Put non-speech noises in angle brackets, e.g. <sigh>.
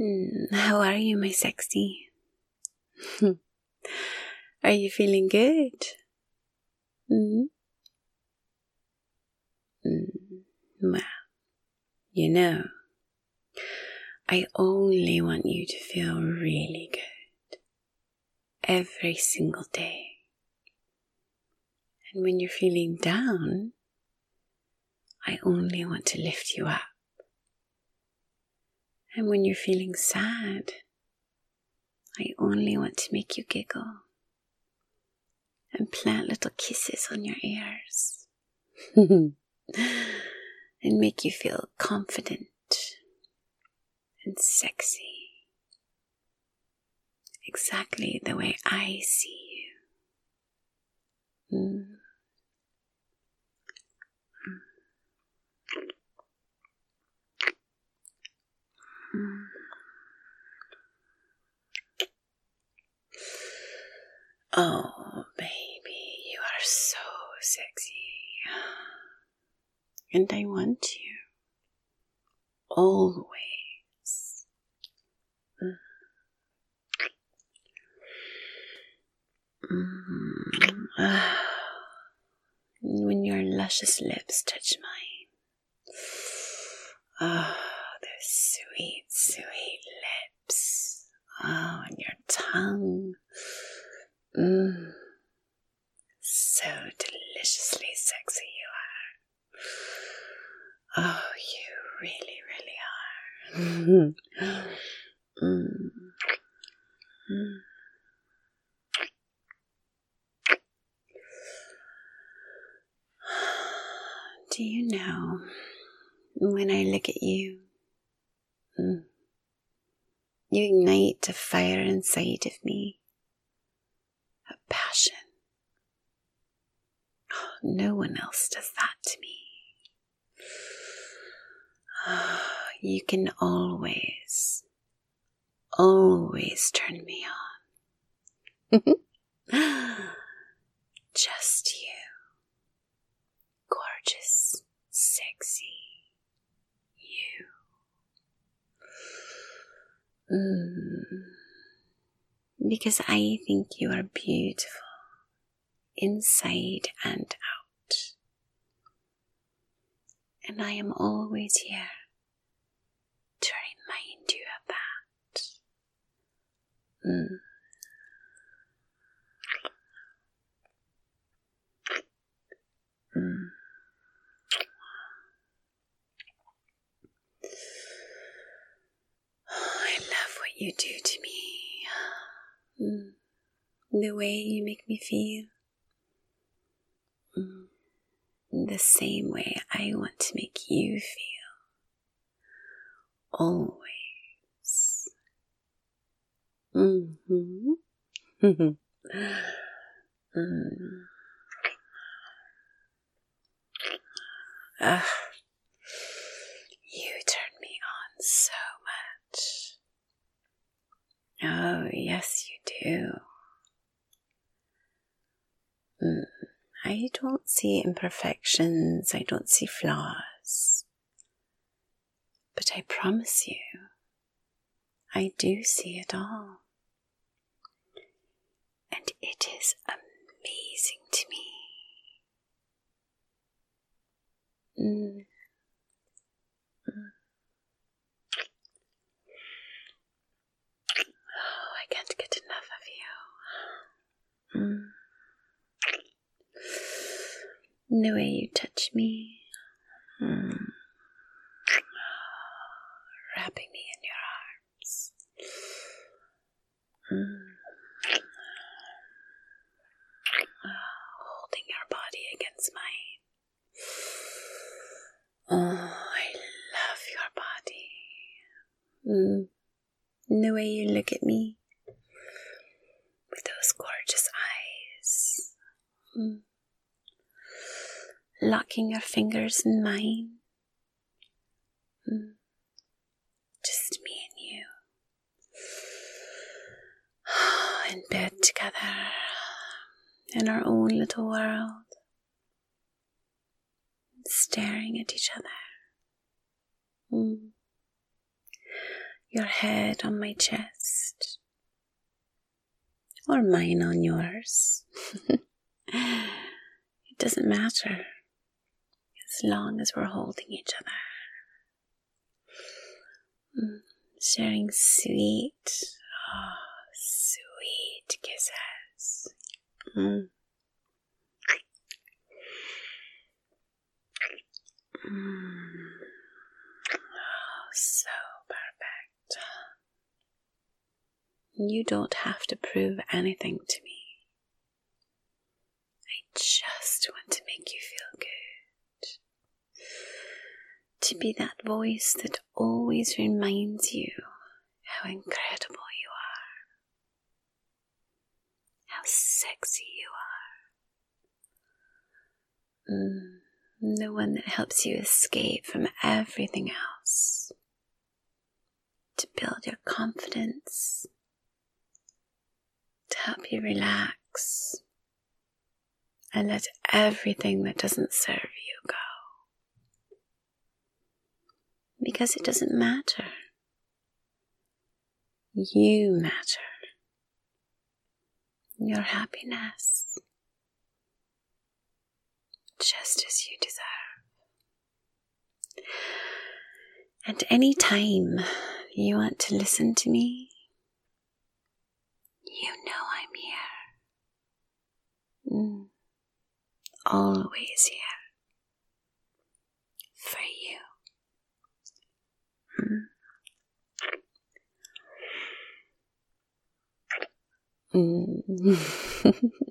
Mm, how are you, my sexy? are you feeling good? Mm? Mm, well, you know, I only want you to feel really good every single day. And when you're feeling down, I only want to lift you up. And when you're feeling sad, I only want to make you giggle and plant little kisses on your ears <laughs> and make you feel confident and sexy. Exactly the way I see you. Mm. Oh, baby, you are so sexy. And I want you always. Mm. <sighs> When your luscious lips touch mine. Oh, those sweet, sweet lips. Oh, and your tongue. Mmm. So deliciously sexy you are. Oh, you really, really are. <laughs> mm. Mm. Do you know when I look at you, mm, you ignite a fire inside of me, passion. <gasps> No one else does that to me. <sighs> You can always, always turn me on. <laughs> Just you. Gorgeous, sexy you. Mm. Because I think you are beautiful inside and out. And I am always here to remind you of that. Mm. Mm. I love what you do to me. Mm. The way you make me feel. Mm. The same way I want to make you feel. Always. Mm-hmm. mm. Ugh. <laughs> You turn me on so much. Oh, yes, you. Mm. I don't see imperfections, I don't see flaws. But I promise you, I do see it all. And it is amazing to me. Mm. Oh, I can't get enough of you. Mm. The way you touch me, mm. wrapping me in your arms, mm. holding your body against mine. Oh, I love your body. Mm. The way you look at me with those gorgeous eyes. Mm. Locking your fingers in mine. Mm. Just me and you. <sighs> In bed together. In our own little world staring at each other. Mm. your head on my chest, or mine on yours. <laughs> it doesn't matter as long as we're holding each other. Mm, sharing sweet, oh, sweet kisses. Mm. Mm. Oh, so perfect. You don't have to prove anything to me. I just want to make you feel good. To be that voice that always reminds you how incredible you are, how sexy you are. Mm the one that helps you escape from everything else, to build your confidence, to help you relax and let everything that doesn't serve you go. Because it doesn't matter. You matter. Your happiness just as you deserve. And any time you want to listen to me, you know I'm here. Mm. Always here. You. Mm. Mm.